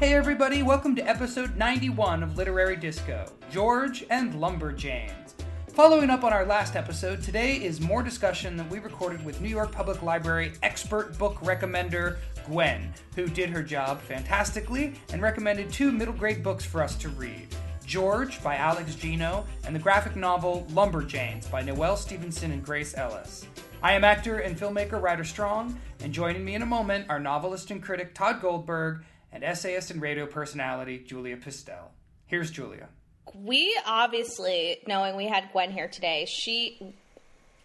Hey everybody, welcome to episode 91 of Literary Disco George and Lumberjanes. Following up on our last episode, today is more discussion that we recorded with New York Public Library expert book recommender Gwen, who did her job fantastically and recommended two middle grade books for us to read George by Alex Gino and the graphic novel Lumberjanes by Noelle Stevenson and Grace Ellis. I am actor and filmmaker Rider Strong, and joining me in a moment are novelist and critic Tod Goldberg and essayist and radio personality Julia Pistell. Here's Julia. We obviously, knowing we had Gwen here today, she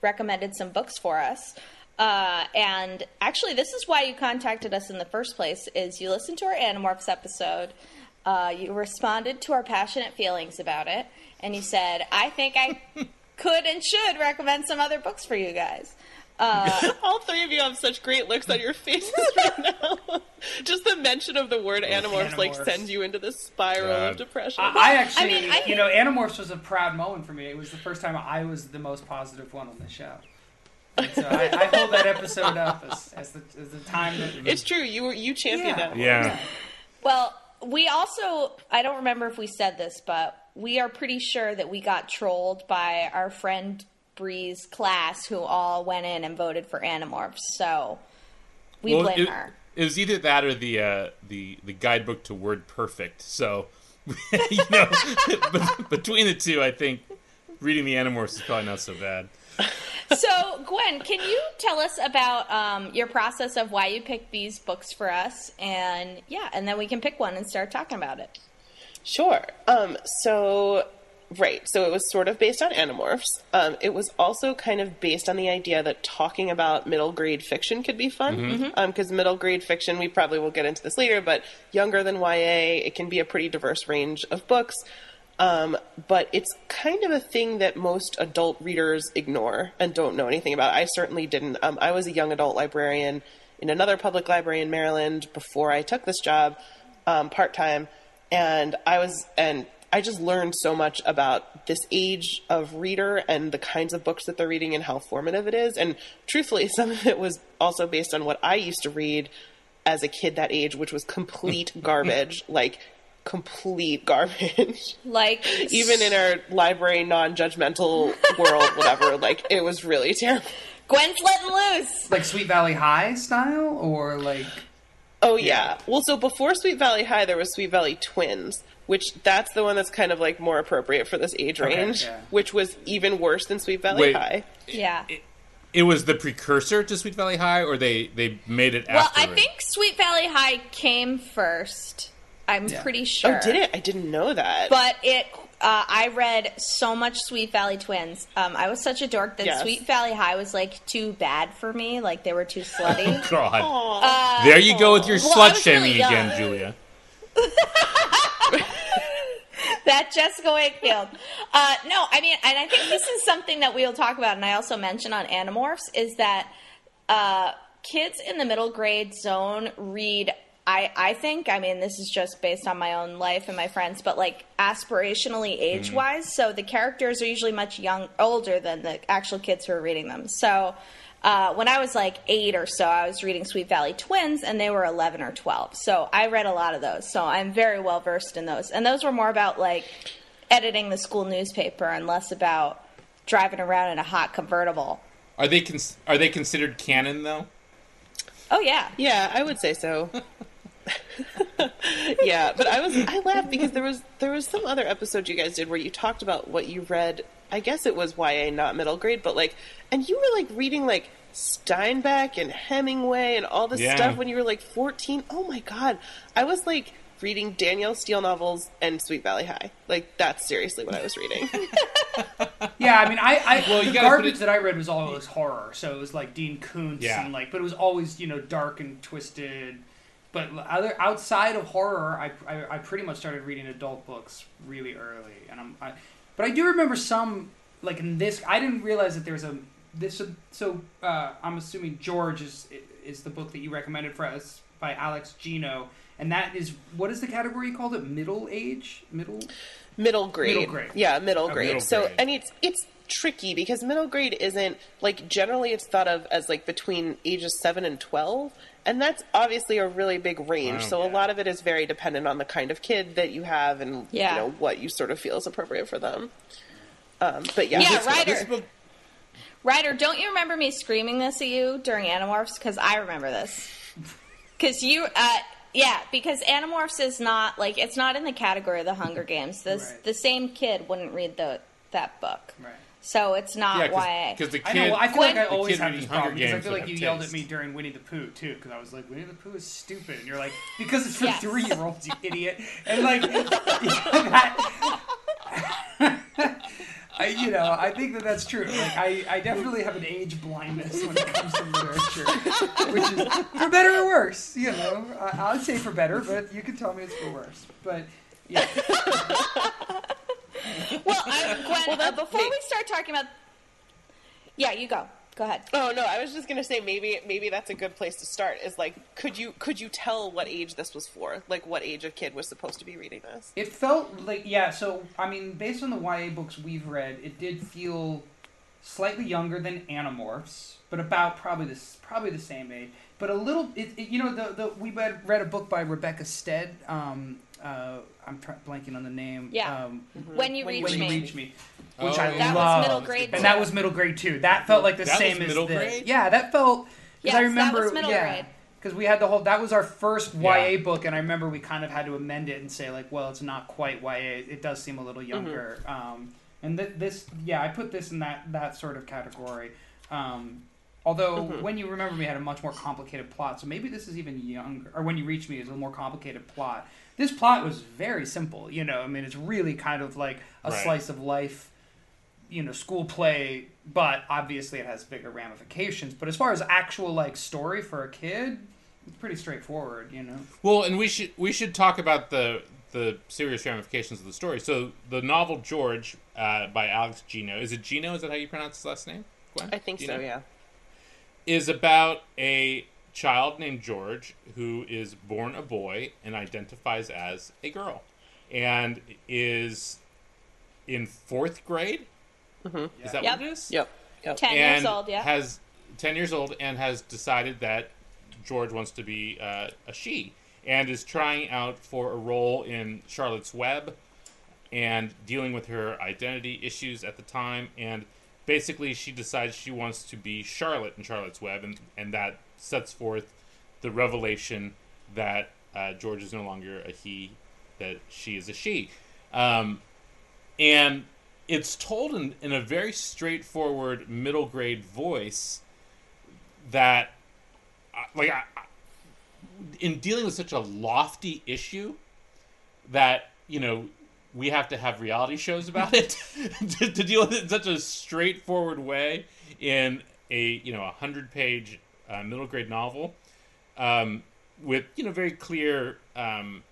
recommended some books for us. Uh, and actually, this is why you contacted us in the first place: is you listened to our Animorphs episode, uh, you responded to our passionate feelings about it, and you said, "I think I could and should recommend some other books for you guys." Uh, All three of you have such great looks on your faces right now. Just the mention of the word animorphs, like sends you into this spiral God. of depression. I, I actually, I mean, I you know, Animorphs was a proud moment for me. It was the first time I was the most positive one on the show. And so I, I hold that episode up as, as, the, as the time that it's true. You were you championed Yeah. that. Yeah. Well, we also, I don't remember if we said this, but we are pretty sure that we got trolled by our friend Bree's class who all went in and voted for Animorphs. So we Well, blame it, her. it was either that or the uh, the the guidebook to Word Perfect. So, you know, between the two, I think reading the Animorphs is probably not so bad. so, Gwen, can you tell us about um, your process of why you picked these books for us? And yeah, and then we can pick one and start talking about it. Sure. Um, so, right. So it was sort of based on Animorphs. Um, it was also kind of based on the idea that talking about middle grade fiction could be fun. Because middle grade fiction, we probably will get into this later, but younger than YA, it can be a pretty diverse range of books. Um, but it's kind of a thing that most adult readers ignore and don't know anything about. I certainly didn't. Um, I was a young adult librarian in another public library in Maryland before I took this job um, part time, and I was and I just learned so much about this age of reader and the kinds of books that they're reading and how formative it is. And truthfully, some of it was also based on what I used to read as a kid that age, which was complete garbage, like complete garbage. Like, Even in our library non-judgmental world, whatever, like it was really terrible. Gwen's letting loose. like Sweet Valley High style, or like Oh yeah. Well, so before Sweet Valley High, there was Sweet Valley Twins, which that's the one that's kind of like more appropriate for this age Okay, range, yeah. which was even worse than Sweet Valley Wait. High. Yeah. It was the precursor to Sweet Valley High, or they they made it after. Well, after. I it? think Sweet Valley High came first. I'm Yeah. pretty oh, sure. Oh, did it? I didn't know that. But it, uh, I read so much Sweet Valley Twins. Um, I was such a dork that Yes. Sweet Valley High was like too bad for me. Like they were too slutty. God. there you go with your Well, slut shaming really again, Julia. that Jessica Wakefield. Uh, no, I mean, and I think this is something that we'll talk about, and I also mentioned on Animorphs is that uh, kids in the middle grade zone read. I, I think, I mean, this is just based on my own life and my friends, but like aspirationally age wise. So the characters are usually much young, older than the actual kids who are reading them. So uh, when I was like eight or so, I was reading Sweet Valley Twins, and they were 11 or 12. So I read a lot of those. So I'm very well versed in those. And those were more about like editing the school newspaper and less about driving around in a hot convertible. Are they cons- are they considered canon though? Oh, yeah. yeah, I would say so. yeah, but I was I laughed because there was there was some other episode you guys did where you talked about what you read. I guess it was YA, not middle grade, but like, and you were like reading like Steinbeck and Hemingway and all this Yeah. stuff when you were like fourteen. Oh my god, I was like reading Danielle Steel novels and Sweet Valley High. Like that's seriously what I was reading. yeah. I mean, I, I Well, the gotta garbage it- that I read was always horror, so it was like Dean Koontz Yeah. and like, but it was always you know dark and twisted. But other outside of horror, I, I, I pretty much started reading adult books really early, and I'm. I, but I do remember some like in this. I didn't realize that there's a this. So uh, I'm assuming George is is the book that you recommended for us by Alex Gino, and that is what is the category you called it? Middle age, middle. middle grade. Middle grade. Yeah, middle grade. middle so and it's it's tricky because middle grade isn't like generally it's thought of as like between ages 7 and 12 and that's obviously a really big range Wow. so a lot of it is very dependent on the kind of kid that you have and Yeah. you know what you sort of feel is appropriate for them um, but yeah, Yeah, this- Rider. book, Rider, don't you remember me screaming this at you during Animorphs? Because I remember this. Because you, uh, yeah, because Animorphs is not like it's not in the category of the Hunger Games. The Right. the same kid wouldn't read the that book, Right. So it's not yeah, YA. because the kid. I know. Well, I feel Gwen- like I always kid have reading this Hunger problem because I Games feel would like you have yelled at taste. me during Winnie the Pooh too. Because I was like, Winnie the Pooh is stupid, and you're like, because it's for Yes. three year olds, you idiot. And like that. I, you know, I think that that's true. Like, I, I definitely have an age blindness when it comes to literature, which is for better or worse. You know, I, I'd say for better, but you can tell me it's for worse. But yeah, well, I, Gwen, uh, before makes- we start talking about, yeah, you go. Go ahead. Oh no, I was just gonna say maybe maybe that's a good place to start. Is like, could you could you tell what age this was for? Like, what age a kid was supposed to be reading this? It felt like yeah. So I mean, based on the YA books we've read, it did feel slightly younger than Animorphs, but about probably this probably the same age. But a little, it, it, you know, the the we read, read a book by Rebecca Stead. Um, uh, I'm tr- blanking on the name. Yeah. Um, When you reach when me, you reach me, which Oh, I yeah. That was middle grade and too. that was middle grade too. That felt like the That was same as middle this. grade? Yeah, that felt. Yes, Because I that remember, was middle yeah, grade. because we had the whole. That was our first Yeah. YA book, and I remember we kind of had to amend it and say like, well, it's not quite YA. It does seem a little younger. Um, and th- this, yeah, I put this in that that sort of category. Um, although when you remember me had a much more complicated plot, so maybe this is even younger. Or when you reach me is a more complicated plot. This plot was very simple. You know, I mean, it's really kind of like a Right. slice of life you know school play but obviously it has bigger ramifications but as far as actual like story for a kid it's pretty straightforward you know Well, and we should we should talk about the the serious ramifications of the story. So the novel George uh, by Alex Gino is it Gino? Is that how you pronounce his last name? Gwen? I think Gino? so. Yeah. Is about a child named George who is born a boy and identifies as a girl, and is in fourth grade. Is that Yep. what it is? Yep. Yep. ten and years old. Yeah. has 10 years old and has decided that George wants to be uh, a she and is trying out for a role in Charlotte's Web and dealing with her identity issues at the time and basically she decides she wants to be Charlotte in Charlotte's Web and, and that sets forth the revelation that uh, George is no longer a he that she is a she. Um, and it's told in, in a very straightforward middle grade voice that like I, I- in dealing with such a lofty issue that you know we have to have reality shows about it to, to deal with it in such a straightforward way in a you know a hundred page uh, middle grade novel um, with you know very clear um,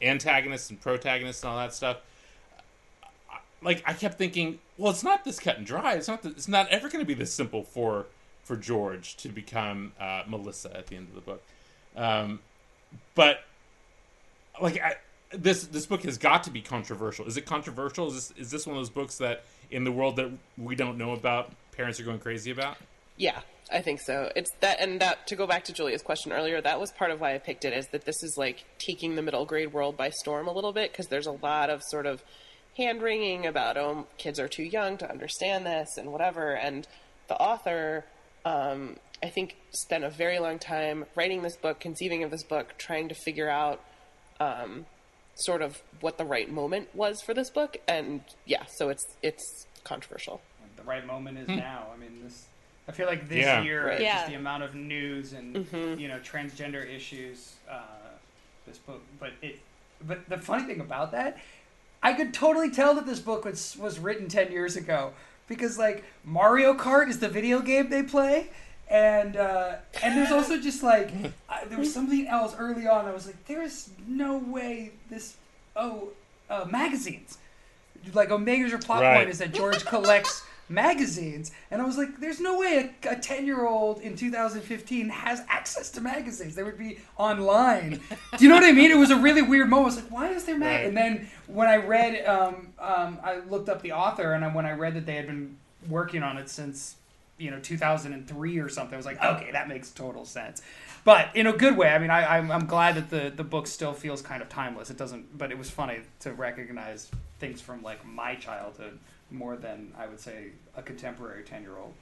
antagonists and protagonists and all that stuff like I kept thinking, well, it's not this cut and dry. It's not. It's not ever going to be this simple for for George to become uh, Melissa at the end of the book. Um, but like I, this this book has got to be controversial. Is it controversial? Is this is this one of those books that in the world that we don't know about, parents are going crazy about? Yeah, I think so. It's that, and that to go back to Julia's question earlier, that was part of why I picked it. Is that this is like taking the middle grade world by storm a little bit because there's a lot of sort of hand wringing about oh kids are too young to understand this and whatever. And the author, um, I think, spent a very long time writing this book, conceiving of this book, trying to figure out um, sort of what the right moment was for this book. And yeah, so it's it's controversial. the right moment is now i mean this i feel like this Yeah. year Right. just the amount of news and you know transgender issues uh, this book but it but the funny thing about that i could totally tell that this book was was written 10 years ago because like mario kart is the video game they play and uh, and there's also just like I, there was something else early on i was like there's no way this oh uh, magazines like a major plot Right. point is that George collects magazines, and I was like, "There's no way a ten year old in 2015 has access to magazines. They would be online." Do you know what I mean? It was a really weird moment. I was like, "Why is there mag?" Right. And then when I read, um, um, I looked up the author, and I, when I read that they had been working on it since you know 2003 or something, I was like, "Okay, that makes total sense." But in a good way. I mean, I, I'm, I'm glad that the, the book still feels kind of timeless. It doesn't, but it was funny to recognize things from like my childhood more than I would say a contemporary ten year old.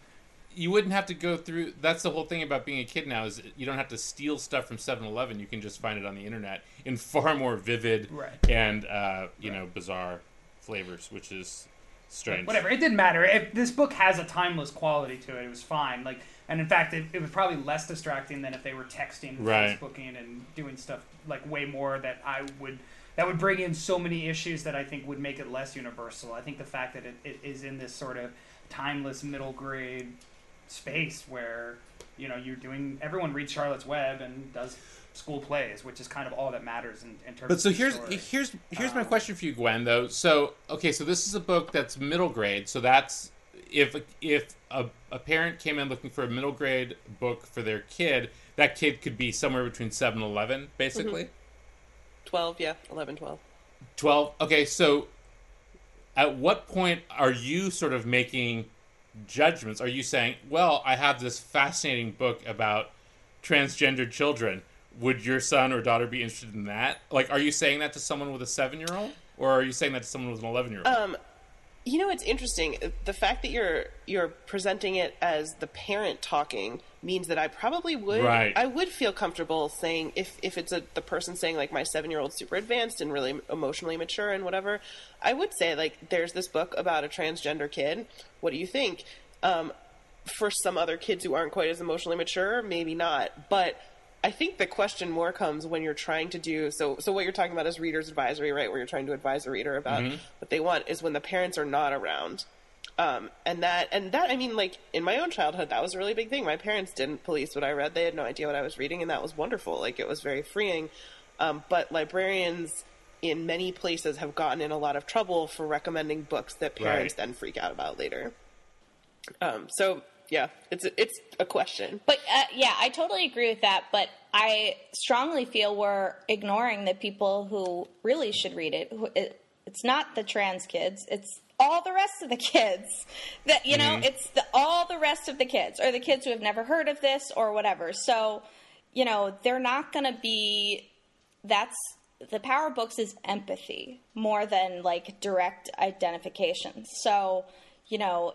you wouldn't have to go through that's the whole thing about being a kid now is you don't have to steal stuff from 7-eleven you can just find it on the internet in far more vivid Right. and uh, you know bizarre flavors which is strange Whatever, it didn't matter. If this book has a timeless quality to it, it was fine. Like, and in fact, it, it was probably less distracting than if they were texting, Right. Facebooking, and doing stuff like way more that I would that would bring in so many issues that I think would make it less universal. I think the fact that it, it is in this sort of timeless middle grade space where you know you're doing everyone reads Charlotte's Web and does school plays, which is kind of all that matters in, in terms. But so of the here's story. here's here's my Um, question for you, Gwen. Though, so okay, so this is a book that's middle grade. So that's if if a, a parent came in looking for a middle grade book for their kid, that kid could be somewhere between seven and eleven, basically. 12, yeah, 11, 12. 12 okay so at what point are you sort of making judgments are you saying well i have this fascinating book about transgender children would your son or daughter be interested in that like are you saying that to someone with a seven year old or are you saying that to someone with an 11 year old Um, you know, it's interesting. The fact that you're you're presenting it as the parent talking means that I probably would Right. I would feel comfortable saying if if it's a the person saying like my seven year old super advanced and really emotionally mature and whatever, I would say like there's this book about a transgender kid. What do you think? Um, for some other kids who aren't quite as emotionally mature, maybe not, but. I think the question more comes when you're trying to do so. So what you're talking about is reader's advisory, right? Where you're trying to advise a reader about what they want is when the parents are not around, um, and that and that I mean, like in my own childhood, that was a really big thing. My parents didn't police what I read; they had no idea what I was reading, and that was wonderful. Like it was very freeing. Um, but librarians in many places have gotten in a lot of trouble for recommending books that parents Right. then freak out about later. Um, so yeah, it's a, it's a question. But uh, yeah, I totally agree with that. But I strongly feel we're ignoring the people who really should read it. It it's not the trans kids. It's all the rest of the kids. That you know, it's the, all the rest of the kids, or the kids who have never heard of this, or whatever. So, you know, they're not going to be. That's the power of books is empathy more than like direct identification. So, you know,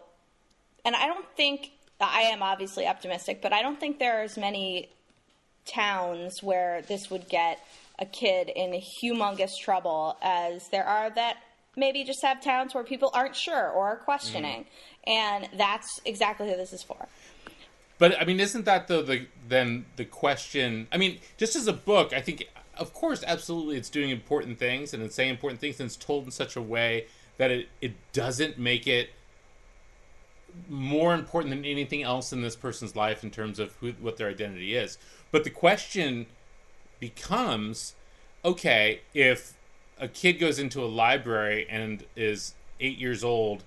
and I don't think I am obviously optimistic, but I don't think there are as many towns where this would get a kid in humongous trouble as there are that maybe just have towns where people aren't sure or are questioning. Mm-hmm. And that's exactly who this is for. But I mean, isn't that though the then the question? I mean, just as a book, I think, of course, absolutely, it's doing important things and it's saying important things, and it's told in such a way that it it doesn't make it more important than anything else in this person's life in terms of who what their identity is. But the question becomes, okay, if a kid goes into a library and is eight years old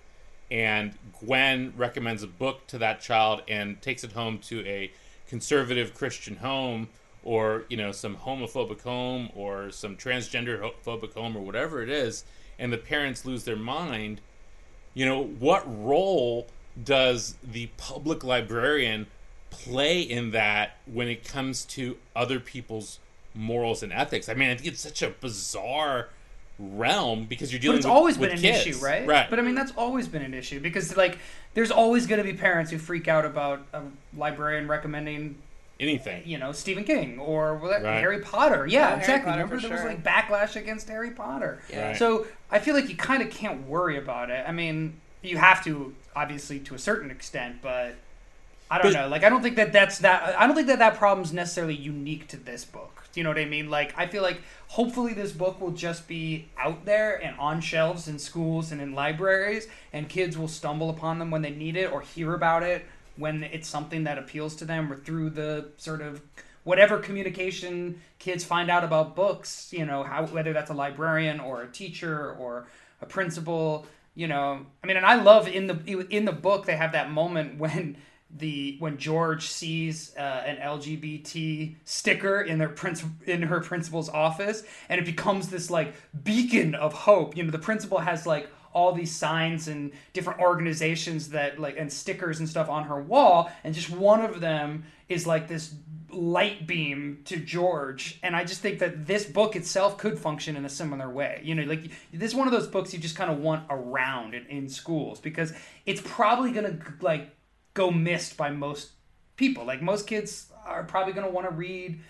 and Gwen recommends a book to that child and takes it home to a conservative Christian home or you know some homophobic home or some transgender phobic home or whatever it is and the parents lose their mind you know what role does the public librarian play in that when it comes to other people's morals and ethics i mean i think it's such a bizarre realm because you're dealing. But dealing it's with, always with been an kids. issue, right? right But I mean, that's always been an issue because, like, there's always going to be parents who freak out about a librarian recommending, anything you know, Stephen King or Right. Harry Potter. Yeah, Harry exactly. Potter Remember, for there was like backlash against Harry Potter. Yeah. Right. So I feel like you kind of can't worry about it. I mean, you have to, obviously, to a certain extent, but. I don't But- know. Like, I don't think that that's that. I don't think that that problem's necessarily unique to this book. Do you know what I mean? Like, I feel like hopefully this book will just be out there and on shelves in schools and in libraries, and kids will stumble upon them when they need it or hear about it when it's something that appeals to them or through the sort of whatever communication kids find out about books. You know, how whether that's a librarian or a teacher or a principal. You know, I mean, and I love in the in the book they have that moment when the when George sees uh, an LGBT sticker in their prince in her principal's office, and it becomes this like beacon of hope. You know, the principal has like all these signs and different organizations that like and stickers and stuff on her wall, and just one of them is like this light beam to George. And I just think that this book itself could function in a similar way. You know, like this is one of those books you just kind of want around in, in schools because it's probably gonna like go missed by most people. Like most kids are probably gonna want to read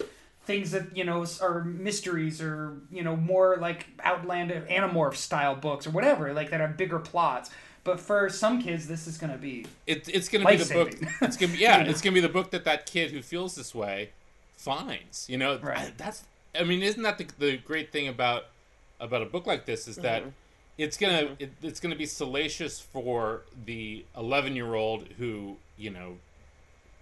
things that you know are mysteries or you know more like outlandish animorph style books or whatever like that have bigger plots but for some kids this is going to be It, it's going to be the book. It's going to be yeah. You know? It's going to be the book that that kid who feels this way finds. You know, Right. I- that's. I mean, isn't that the, the great thing about about a book like this is that Mm-hmm. it's gonna it, it's gonna be salacious for the eleven year old who you know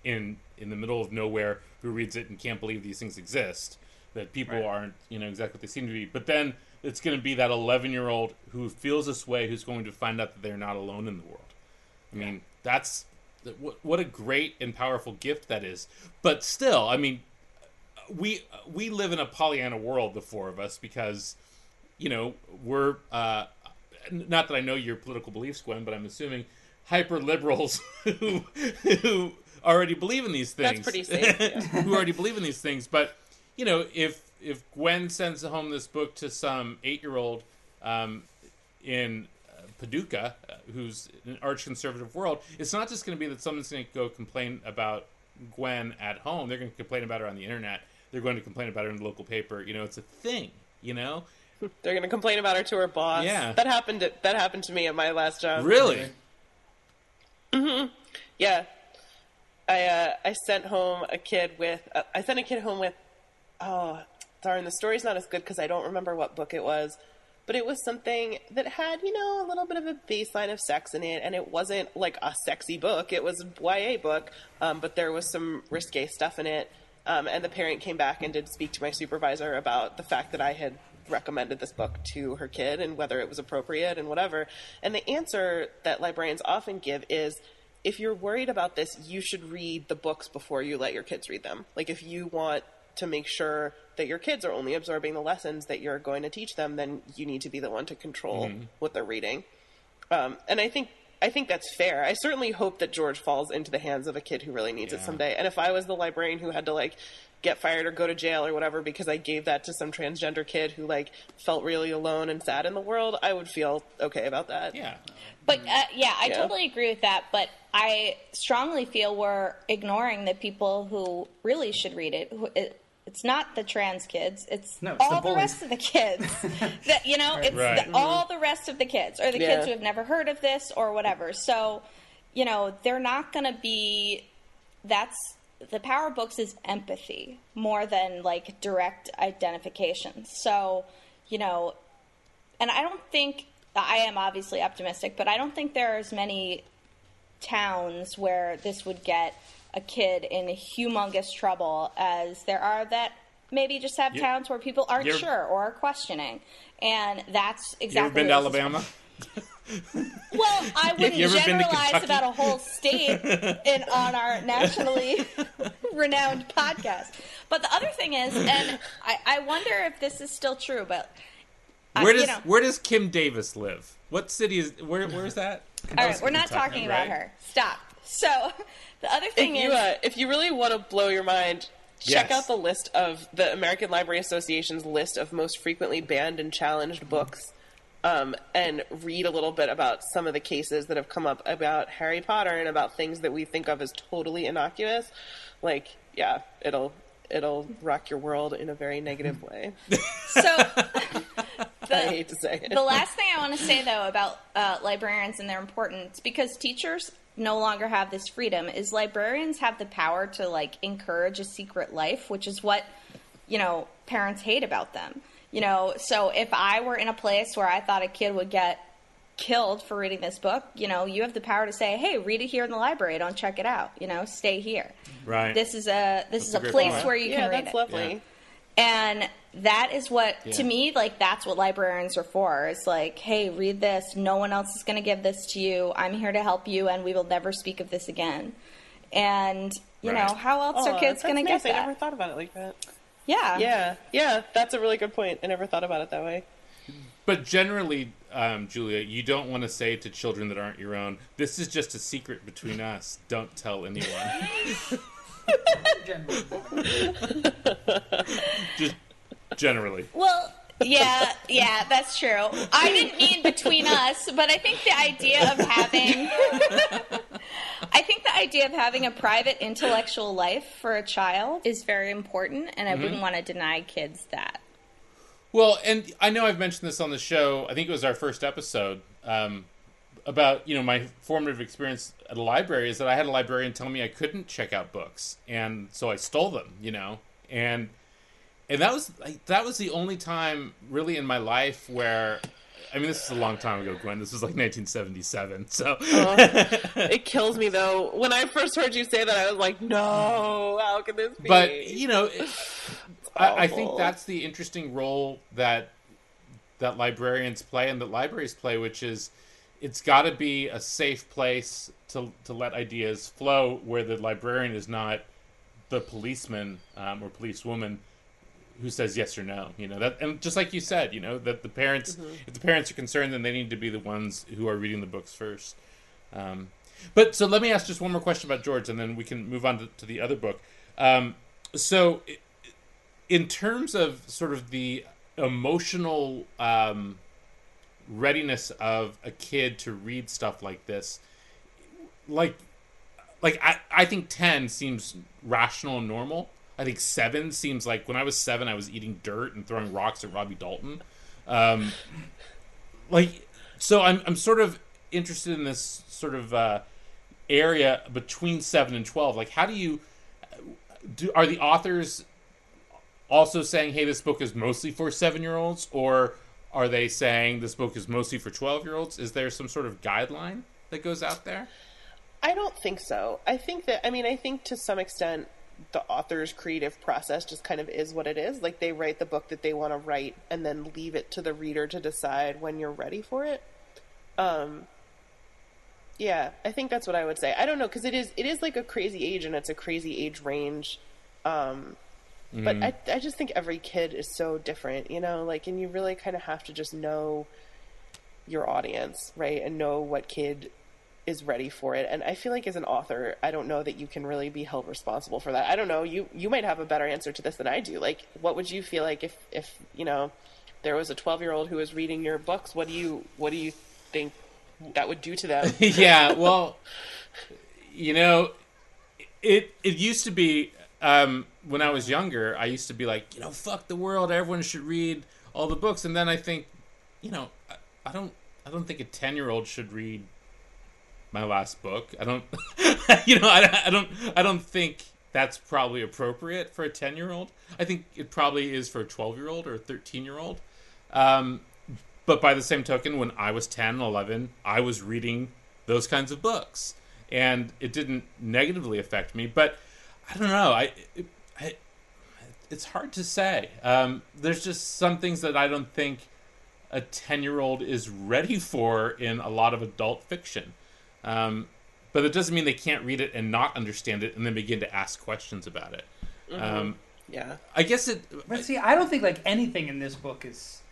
in in the middle of nowhere who reads it and can't believe these things exist that people Right. aren't you know exactly what they seem to be but then it's going to be that 11 year old who feels this way who's going to find out that they're not alone in the world. I mean that's what, what a great and powerful gift that is. But still i mean we we live in a pollyanna world the four of us because you know we're uh not that i know your political beliefs gwen but i'm assuming hyper liberals who who already believe in these things. That's pretty safe, yeah. who already believe in these things. But you know if if gwen sends home this book to some eight year old um, in Paducah, uh, who's in an arch conservative world, it's not just going to be that someone's going to go complain about Gwen at home. They're going to complain about her on the internet. They're going to complain about her in the local paper. You know, it's a thing. You know, They're going to complain about her to her boss. Yeah. that happened. To, that happened to me at my last job. really. Yeah, I uh, I sent home a kid with uh, I sent a kid home with oh darn the story's not as good because I don't remember what book it was, but it was something that had you know a little bit of a baseline of sex in it, and it wasn't like a sexy book. It was a YA book, um, but there was some risque stuff in it. Um, and the parent came back and did speak to my supervisor about the fact that I had recommended this book to her kid and whether it was appropriate and whatever. And the answer that librarians often give is if you're worried about this, you should read the books before you let your kids read them. Like if you want to make sure that your kids are only absorbing the lessons that you're going to teach them, then you need to be the one to control what they're reading. Um, and I think I think that's fair. I certainly hope that George falls into the hands of a kid who really needs it someday. And if I was the librarian who had to like get fired or go to jail or whatever because I gave that to some transgender kid who like felt really alone and sad in the world, I would feel okay about that. Yeah. But uh, yeah, I Yeah. totally agree with that. But I strongly feel we're ignoring the people who really should read it. Who, it it's not the trans kids; it's, No, it's all the, bullies. rest of the kids. that you know, it's Right. the, all the rest of the kids, or the Yeah. kids who have never heard of this, or whatever. So, you know, they're not going to be. That's the power of books is empathy more than like direct identification. So, you know, and I don't think I am obviously optimistic, but I don't think there are as many towns where this would get a kid in humongous trouble as there are that maybe just have You- towns where people aren't sure or are questioning, and that's exactly. You ever been to is- Alabama? Well, I wouldn't you ever been to generalize about a whole state in on our nationally renowned podcast. But the other thing is, and I, I wonder if this is still true, but I- Where you does know- Where does Kim Davis live? What city is where? Where's that? All right, we're not Kentucky, talking about right? her. Stop. So the other If thing you is, uh, if you really want to blow your mind, check Yes. out the list of the American Library Association's list of most frequently banned and challenged books. Um, and read a little bit about some of the cases that have come up about Harry Potter and about things that we think of as totally innocuous. Like, yeah, it'll it'll rock your world in a very negative way. so I the, hate to say it. the last thing I want to say though about uh, librarians and their importance, because teachers no longer have this freedom, is librarians have the power to like encourage a secret life, which is what you know parents hate about them. You know, so if I were in a place where I thought a kid would get killed for reading this book, you know, you have the power to say, "Hey, read it here in the library. Don't check it out. You know, stay here. Right. This is a this That's is a a place point. where you yeah, can read that's it." lovely. And that is what, Yeah. to me, like, that's what librarians are for. It's like, hey, read this. No one else is going to give this to you. I'm here to help you, and we will never speak of this again. And, you Right. know, how else Aw, are kids going to nice. get I never thought about it like that. Yeah. Yeah, yeah, that's a really good point. I never thought about it that way. But generally, um, Julia, you don't want to say to children that aren't your own, "This is just a secret between us. Don't tell anyone." Just generally. Well, yeah, yeah, that's true. I didn't mean between us, but I think the idea of having I think the idea of having a private intellectual life for a child is very important and I wouldn't want to deny kids that. Well, and I know I've mentioned this on the show. I think it was our first episode um, about you know my formative experience at a library is that I had a librarian tell me I couldn't check out books, and so I stole them. You know, and and that was like, that was the only time really in my life where. I mean, this is a long time ago, Gwen. This was like 1977. So, It kills me though. When I first heard you say that, I was like, "No, how can this be?" but you know, it, I, I think that's the interesting role that that librarians play and that libraries play, which is it's got to be a safe place to to let ideas flow, where the librarian is not the policeman um, or policewoman who says yes or no. You know that, and just like you said, you know that the parents, if the parents are concerned, then they need to be the ones who are reading the books first. Um, but so let me ask just one more question about George, and then we can move on to, to the other book. Um, so, in terms of sort of the emotional um, readiness of a kid to read stuff like this, like, like I, I think ten seems rational and normal. I think seven seems like when I was seven, I was eating dirt and throwing rocks at Robbie Dalton. Um, like, so I'm I'm sort of interested in this sort of uh, area between seven and twelve. Like, how do you do? Are the authors also saying, "Hey, this book is mostly for seven-year-olds," or are they saying this book is mostly for twelve-year-olds? Is there some sort of guideline that goes out there? I don't think so. I think that I mean I think to some extent the author's creative process just kind of is what it is. Like they write the book that they want to write and then leave it to the reader to decide when you're ready for it. Um yeah, I think that's what I would say. I don't know cuz it is it is like a crazy age and it's a crazy age range. Um but I I just think every kid is so different, you know, like and you really kind of have to just know your audience, right? And know what kid is ready for it. And I feel like as an author, I don't know that you can really be held responsible for that. I don't know. You you might have a better answer to this than I do. Like, what would you feel like if if you know there was a twelve year old who was reading your books? What do you what do you think that would do to them? yeah, well, you know, it it used to be um, when I was younger. I used to be like, you know, fuck the world. Everyone should read all the books. And then I think, you know, I, I don't I don't think a ten year old should read my last book. I don't, you know, I, I don't I don't think that's probably appropriate for a ten year old. I think it probably is for a twelve year old or a thirteen year old. Um, but by the same token, when I was 10, 11, I was reading those kinds of books. And it didn't negatively affect me. But I don't know. I, it, I it's hard to say. Um, there's just some things that I don't think a 10 year old is ready for in a lot of adult fiction. Um, but it doesn't mean they can't read it and not understand it and then begin to ask questions about it. Um, yeah. I guess it. But see, I don't think like anything in this book is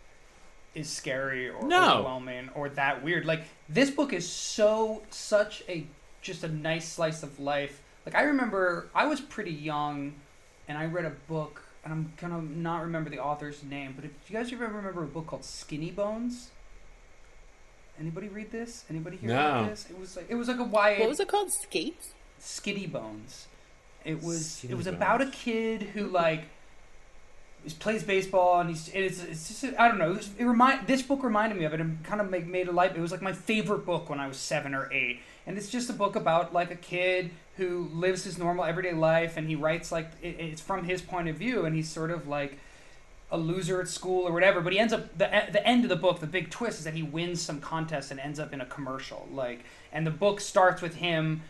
is scary or No. overwhelming or that weird. Like this book is so such a just a nice slice of life. Like I remember I was pretty young and I read a book and I'm gonna not remember the author's name, but if do you guys ever remember a book called Skinny Bones? Anybody read this? Anybody hear No. about this? It was like it was like a YA What was it called? Skates? Skitty Bones. It was Skinny it was Bones. about a kid who like is, plays baseball and he's and it's it's just I don't know. It, was, it remind this book reminded me of it and kind of make, made a light. It was like my favorite book when I was seven or eight, and it's just a book about like a kid who lives his normal everyday life and he writes like it, it's from his point of view and he's sort of like a loser at school or whatever. But he ends up the the end of the book. The big twist is that he wins some contest and ends up in a commercial. Like, and the book starts with him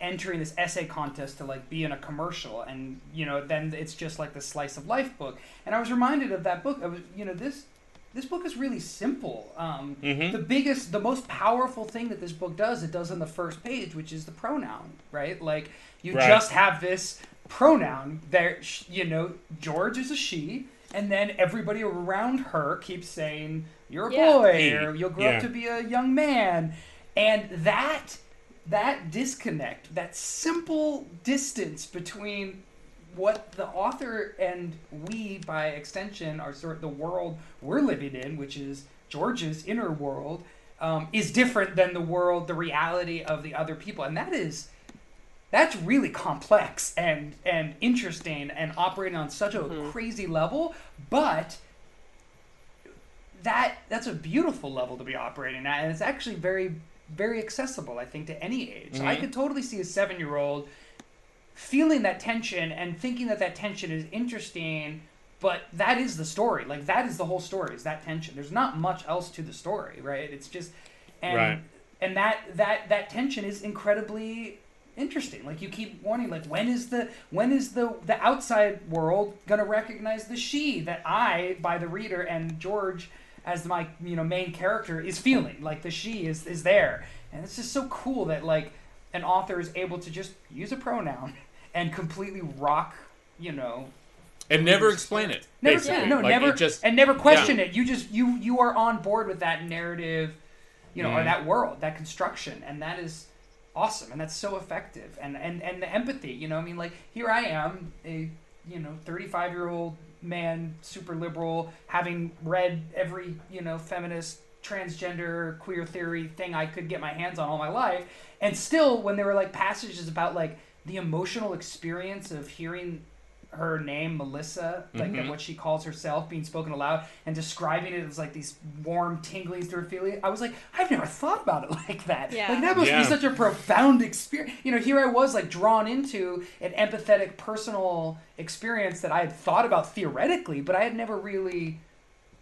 entering this essay contest to like be in a commercial and you know then it's just like the slice of life book and i was reminded of that book i was you know this this book is really simple um, the biggest the most powerful thing that this book does it does on the first page which is the pronoun right like you Right. just have this pronoun there you know george is a she and then everybody around her keeps saying you're a Yeah. boy He. or you'll grow Yeah. up to be a young man and that that disconnect that simple distance between what the author and we by extension are sort of the world we're living in which is george's inner world um, is different than the world the reality of the other people and that is that's really complex and and interesting and operating on such a mm-hmm. crazy level but that that's a beautiful level to be operating at and it's actually very very accessible i think to any age. I mm-hmm. could totally see a seven year old feeling that tension and thinking that that tension is interesting but that is the story. Like that is the whole story is that tension. There's not much else to the story right? It's just and Right. and that that that tension is incredibly interesting. Like you keep wanting like when is the when is the the outside world gonna recognize the she that i by the reader and george as my you know main character is feeling? Like the she is is there. And it's just so cool that like an author is able to just use a pronoun and completely rock you know and never explain it. never basically. no Like, never it just and never question it. You just you you are on board with that narrative you know or Mhm. that world that construction. And that is awesome and that's so effective and and and the empathy you know i mean like here i am a you know 35 year old man super liberal having read every you know feminist transgender queer theory thing i could get my hands on all my life and still when there were like passages about like the emotional experience of hearing her name Melissa, like and mm-hmm. what she calls herself being spoken aloud and describing it as like these warm tinglings to her feeling. I was like, I've never thought about it like that. Yeah. Like that must Yeah. be such a profound experience. You know, here I was like drawn into an empathetic personal experience that I had thought about theoretically, but I had never really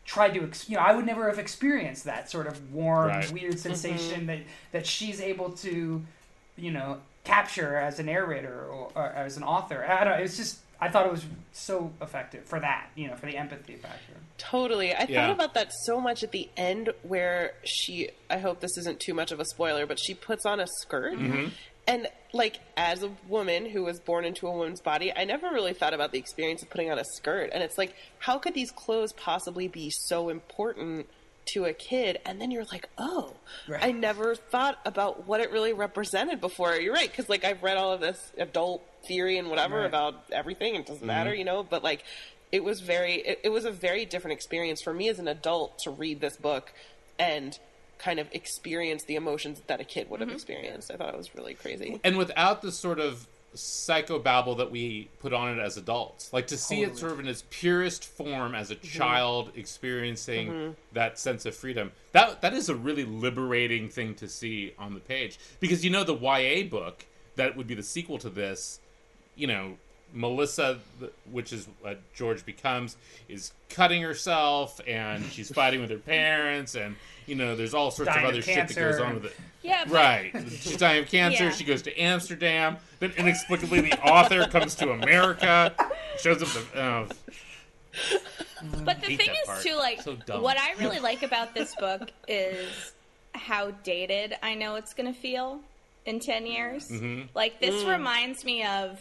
tried to ex- you know i would never have experienced that sort of warm Right. weird mm-hmm. sensation that that she's able to you know capture as a narrator or, or as an author i don't know it's just i thought it was so effective for that you know for the empathy factor Totally. I Yeah. thought about that so much at the end where she, I hope this isn't too much of a spoiler, but she puts on a skirt. Mm-hmm. And, like, as a woman who was born into a woman's body, I never really thought about the experience of putting on a skirt. And it's like, how could these clothes possibly be so important to a kid? And then you're like, oh, Right. I never thought about what it really represented before. You're right, because, like, I've read all of this adult theory and whatever Right. about everything. It doesn't matter, mm-hmm. you know, but, like, it was very it, it was a very different experience for me as an adult to read this book and kind of experience the emotions that a kid would have mm-hmm. experienced i thought it was really crazy and without the sort of psychobabble that we put on it as adults. Like to see it sort of in its purest form as a Mm-hmm. child experiencing mm-hmm. that sense of freedom. That that is a really liberating thing to see on the page because you know the YA book that would be the sequel to this, you know, Melissa, which is what George becomes, is cutting herself and she's fighting with her parents and you know there's all sorts Dying of of other shit that goes on with it. Yeah, but- Right. She's dying of cancer. Yeah. She goes to Amsterdam. Then inexplicably, the author comes to America. Shows up the. Uh, But the thing that is, part. too, like, So what I really like about this book is how dated I know it's going to feel in 10 years. Mm-hmm. Like, this reminds me of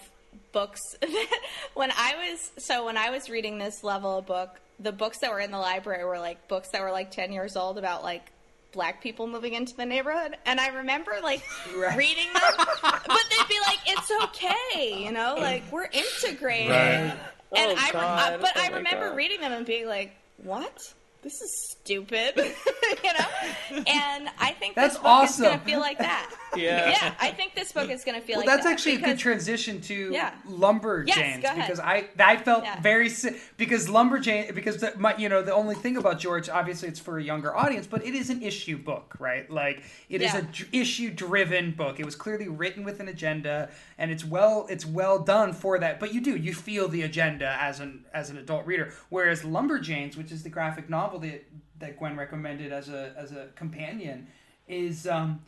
books that when I was, so when I was reading this level of book, the books that were in the library were like books that were like 10 years old about like black people moving into the neighborhood. And I remember like Right. reading them, but they'd be like, it's okay, you know, like we're integrating. right. And Oh, I, God. uh, but Oh, I remember God. reading them and being like, "What? This is stupid," you know. And I think That's this book is going awesome. to feel like that. Yeah. yeah. I think this book is going to feel Well, like that's that actually a good because- transition to Yeah. Lumberjanes Yes, because I I felt Yeah. very si- because Lumberjane because the, my you know the only thing about George obviously it's for a younger audience but it is an issue book right like it is Yeah. a dr- issue driven book it was clearly written with an agenda and it's well it's well done for that but you do you feel the agenda as an as an adult reader whereas Lumberjanes which is the graphic novel that that Gwen recommended as a as a companion is um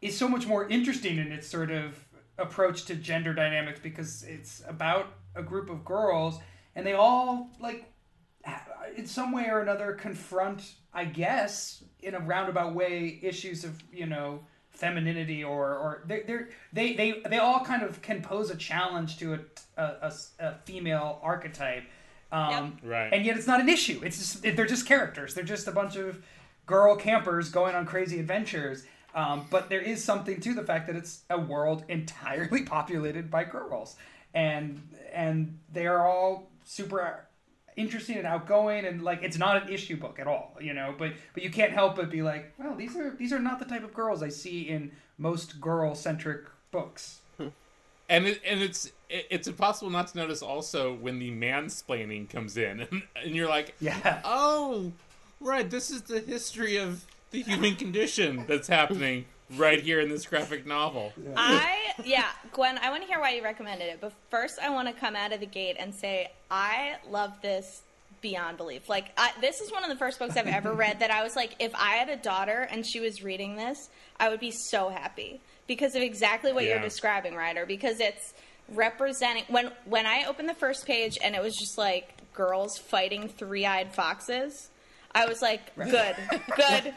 is so much more interesting in its sort of approach to gender dynamics because it's about a group of girls and they all like in some way or another confront i guess in a roundabout way issues of you know femininity or or they're, they they they all kind of can pose a challenge to a a, a, a female archetype um, Right. and yet it's not an issue. It's just they're just characters. They're just a bunch of girl campers going on crazy adventures. Um, but there is something to the fact that it's a world entirely populated by girls. And and they are all super interesting and outgoing and like it's not an issue book at all you know? But but you can't help but be like well these are these are not the type of girls i see in most girl centric books and it, and it's it, it's impossible not to notice also when the mansplaining comes in. And, and you're like yeah. oh right this is the history of the human condition that's happening right here in this graphic novel. I yeah, Gwen, I want to hear why you recommended it, but first I want to come out of the gate and say I love this beyond belief. Like I, this is one of the first books I've ever read that I was like, if I had a daughter and she was reading this, I would be so happy because of exactly what you're describing, Rider. Because it's representing when when I opened the first page and it was just like girls fighting three-eyed foxes. I was like, good, good,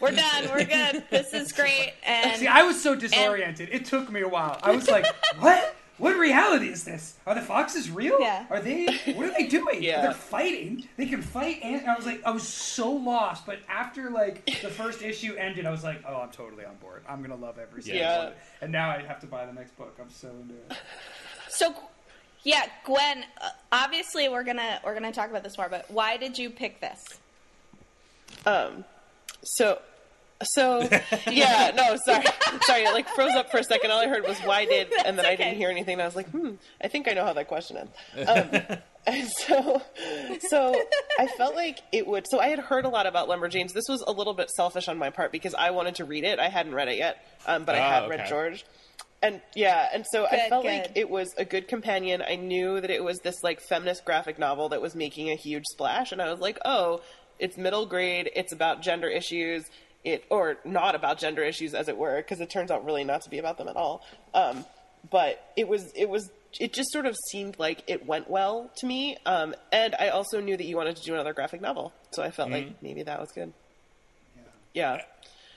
we're done, we're good. This is great. And see i was so disoriented it took me a while i was like what what reality is this are the foxes real Yeah. are they what are they doing Yeah. they're fighting they can fight and i was like i was so lost but after like the first issue ended i was like oh i'm totally on board i'm gonna love every single Yeah. one and now i have to buy the next book i'm so into it So, yeah, Gwen. Uh, obviously, we're gonna we're gonna talk about this more. But why did you pick this? Um, so, so yeah, no, sorry, sorry, it like froze up for a second. All I heard was why did, and then I didn't hear anything. And I was like, hmm, I think I know how that question ends. Um, and so, so I felt like it would. So I had heard a lot about Lumberjanes. This was a little bit selfish on my part because I wanted to read it. I hadn't read it yet, um, but I Ah, had okay. read George. And yeah, and so I felt good. like it was a good companion. I knew that it was this like feminist graphic novel that was making a huge splash, and I was like, oh, it's middle grade. It's about gender issues. It or not about gender issues, as it were, because it turns out really not to be about them at all. Um, but it was it was it just sort of seemed like it went well to me. Um, and I also knew that you wanted to do another graphic novel, so I felt like maybe that was good. Yeah.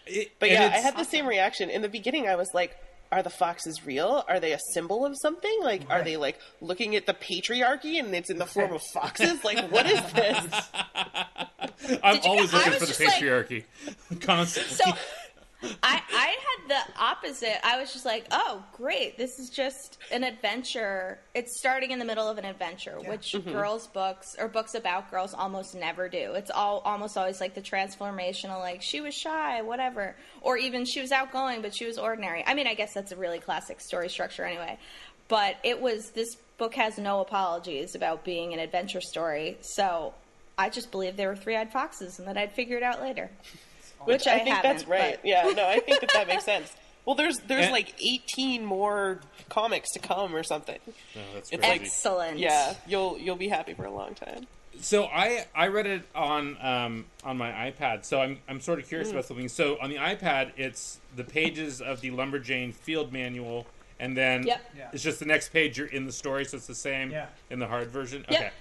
It- But yeah, I had the same reaction. In the beginning, I was like, are the foxes real? Are they a symbol of something? Like, are they like looking at the patriarchy and it's in the form of foxes? Like, what is this? i'm always get- I looking for the just like- patriarchy constantly So, I I had the opposite. I was just like, oh, great, this is just an adventure. It's starting in the middle of an adventure, which mm-hmm. girls' books or books about girls almost never do. It's all almost always like the transformational, like she was shy, whatever, or even she was outgoing but she was ordinary. I mean, I guess that's a really classic story structure anyway. But it was this book has no apologies about being an adventure story, so. I just believed there were three-eyed foxes, and that I'd figure it out later. Which I, I think that's right. but- Yeah, no, I think that that makes sense. Well, there's there's And- like 18 more comics to come or something. No, that's It's crazy. like- Excellent. Yeah, you'll you'll be happy for a long time. So I I read it on um, on my iPad. So I'm I'm sort of curious Hmm. about something. So on the iPad, it's the pages of the Lumberjane field manual, and then Yep. Yeah. it's just the next page. You're in the story, so it's the same Yeah. in the hard version. Yep. Okay.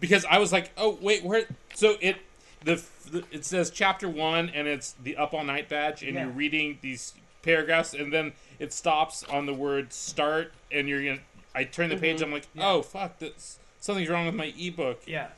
Because I was like, oh wait, where? So it the, the it says chapter one, and it's the Up All Night badge, and Yeah. you're reading these paragraphs, and then it stops on the word start, and you're gonna. I turn the page. I'm like, oh fuck, this something's wrong with my ebook. Yeah.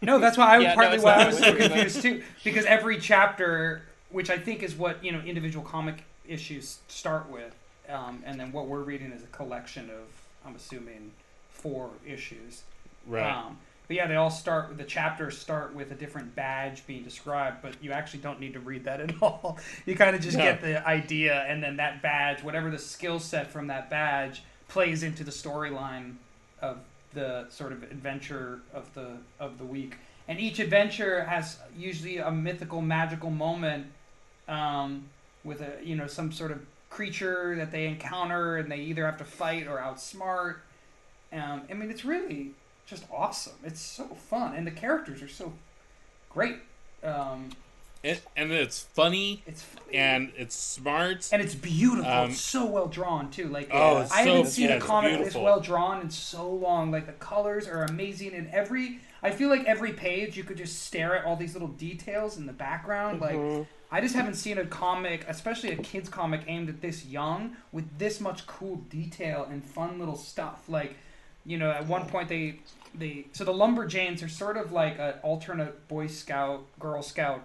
No, that's why I was Yeah, partly it's why I was so confused too. Because every chapter, which I think is what you know, individual comic issues start with, um, and then what we're reading is a collection of, I'm assuming, four issues. Right. Um, but yeah, they all start with the chapters start with a different badge being described, but you actually don't need to read that at all. You kind of just No. get the idea, and then that badge, whatever the skill set from that badge, plays into the storyline of the sort of adventure of the of the week. And each adventure has usually a mythical, magical moment um, with a you know some sort of creature that they encounter, and they either have to fight or outsmart. Um, I mean, it's really just awesome. It's so fun, and the characters are so great. Um, and, and it's funny It's funny. and it's smart. and it's beautiful. Um, it's so well drawn too. Like Oh, it's I so- haven't seen yeah, a comic this well drawn in so long. Like the colors are amazing, and every I feel like every page you could just stare at all these little details in the background. Mm-hmm. Like I just haven't seen a comic, especially a kids comic aimed at this young, with this much cool detail and fun little stuff. Like you know, at one point they they so the Lumberjanes are sort of like an alternate Boy Scout, Girl Scout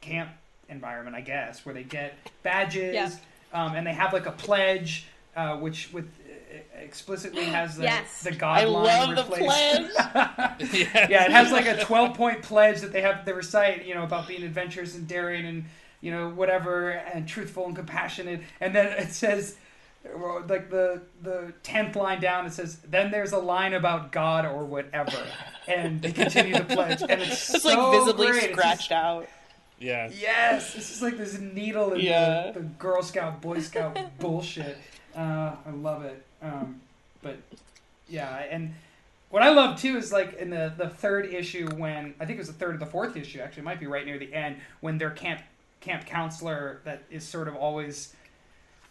camp environment, I guess, where they get badges Yeah. um, and they have like a pledge, uh, which with uh, explicitly has the Yes. the God I line love the replaced. pledge. yeah, it has like a twelve point pledge that they have they recite, you know, about being adventurous and daring and you know whatever and truthful and compassionate, and then it says. Well, Like the the tenth line down, it says, "Then there's a line about God or whatever," and they continue the pledge, and it's, It's so like visibly great. It's just- scratched out. yeah. Yes, it's just like this needle in Yeah. the, the Girl Scout, Boy Scout bullshit. Uh, I love it. Um, but yeah, and what I love too is like in the the third issue when I think it was the third or the fourth issue actually it might be right near the end when their camp camp counselor that is sort of always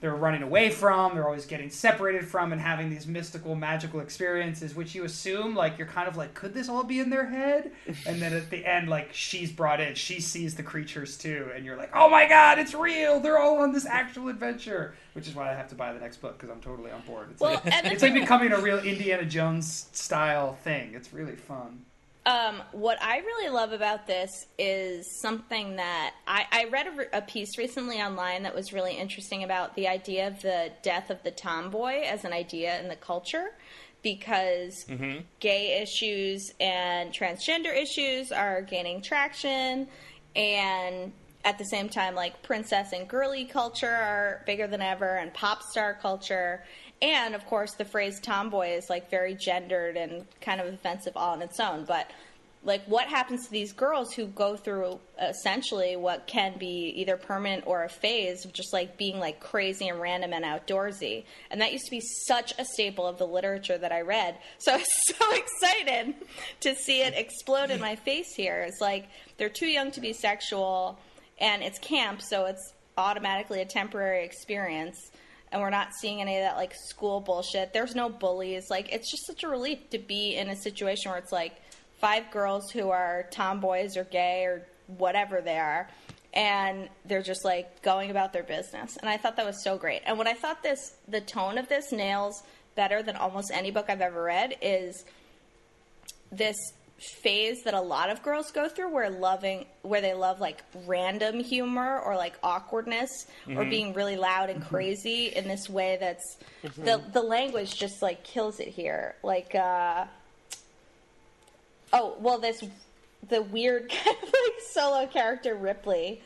they're running away from, they're always getting separated from, and having these mystical, magical experiences, which you assume, like, you're kind of like, could this all be in their head? And then at the end, like, she's brought in, she sees the creatures too, and you're like, oh my god, it's real! They're all on this actual adventure! Which is why I have to buy the next book, because I'm totally on board. It's, Well, like, it's like becoming a real Indiana Jones style thing. It's really fun. Um, what I really love about this is something that I, I read a, a piece recently online that was really interesting about the idea of the death of the tomboy as an idea in the culture because gay issues and transgender issues are gaining traction and at the same time like princess and girly culture are bigger than ever and pop star culture and of course the phrase tomboy is like very gendered and kind of offensive all on its own. But like what happens to these girls who go through essentially what can be either permanent or a phase of just like being like crazy and random and outdoorsy? And that used to be such a staple of the literature that i read. So i was so excited to see it explode in my face here. It's like they're too young to be sexual and it's camp so it's automatically a temporary experience and we're not seeing any of that like school bullshit. There's no bullies. Like it's just such a relief to be in a situation where it's like five girls who are tomboys or gay or whatever they are and they're just like going about their business. And i thought that was so great. And what i thought this the tone of this nails better than almost any book i've ever read is this phase that a lot of girls go through where loving where they love like random humor or like awkwardness or mm-hmm. being really loud and mm-hmm. crazy in this way that's mm-hmm. the the language just like kills it here. Like uh oh well this the weird kind of like solo character ripley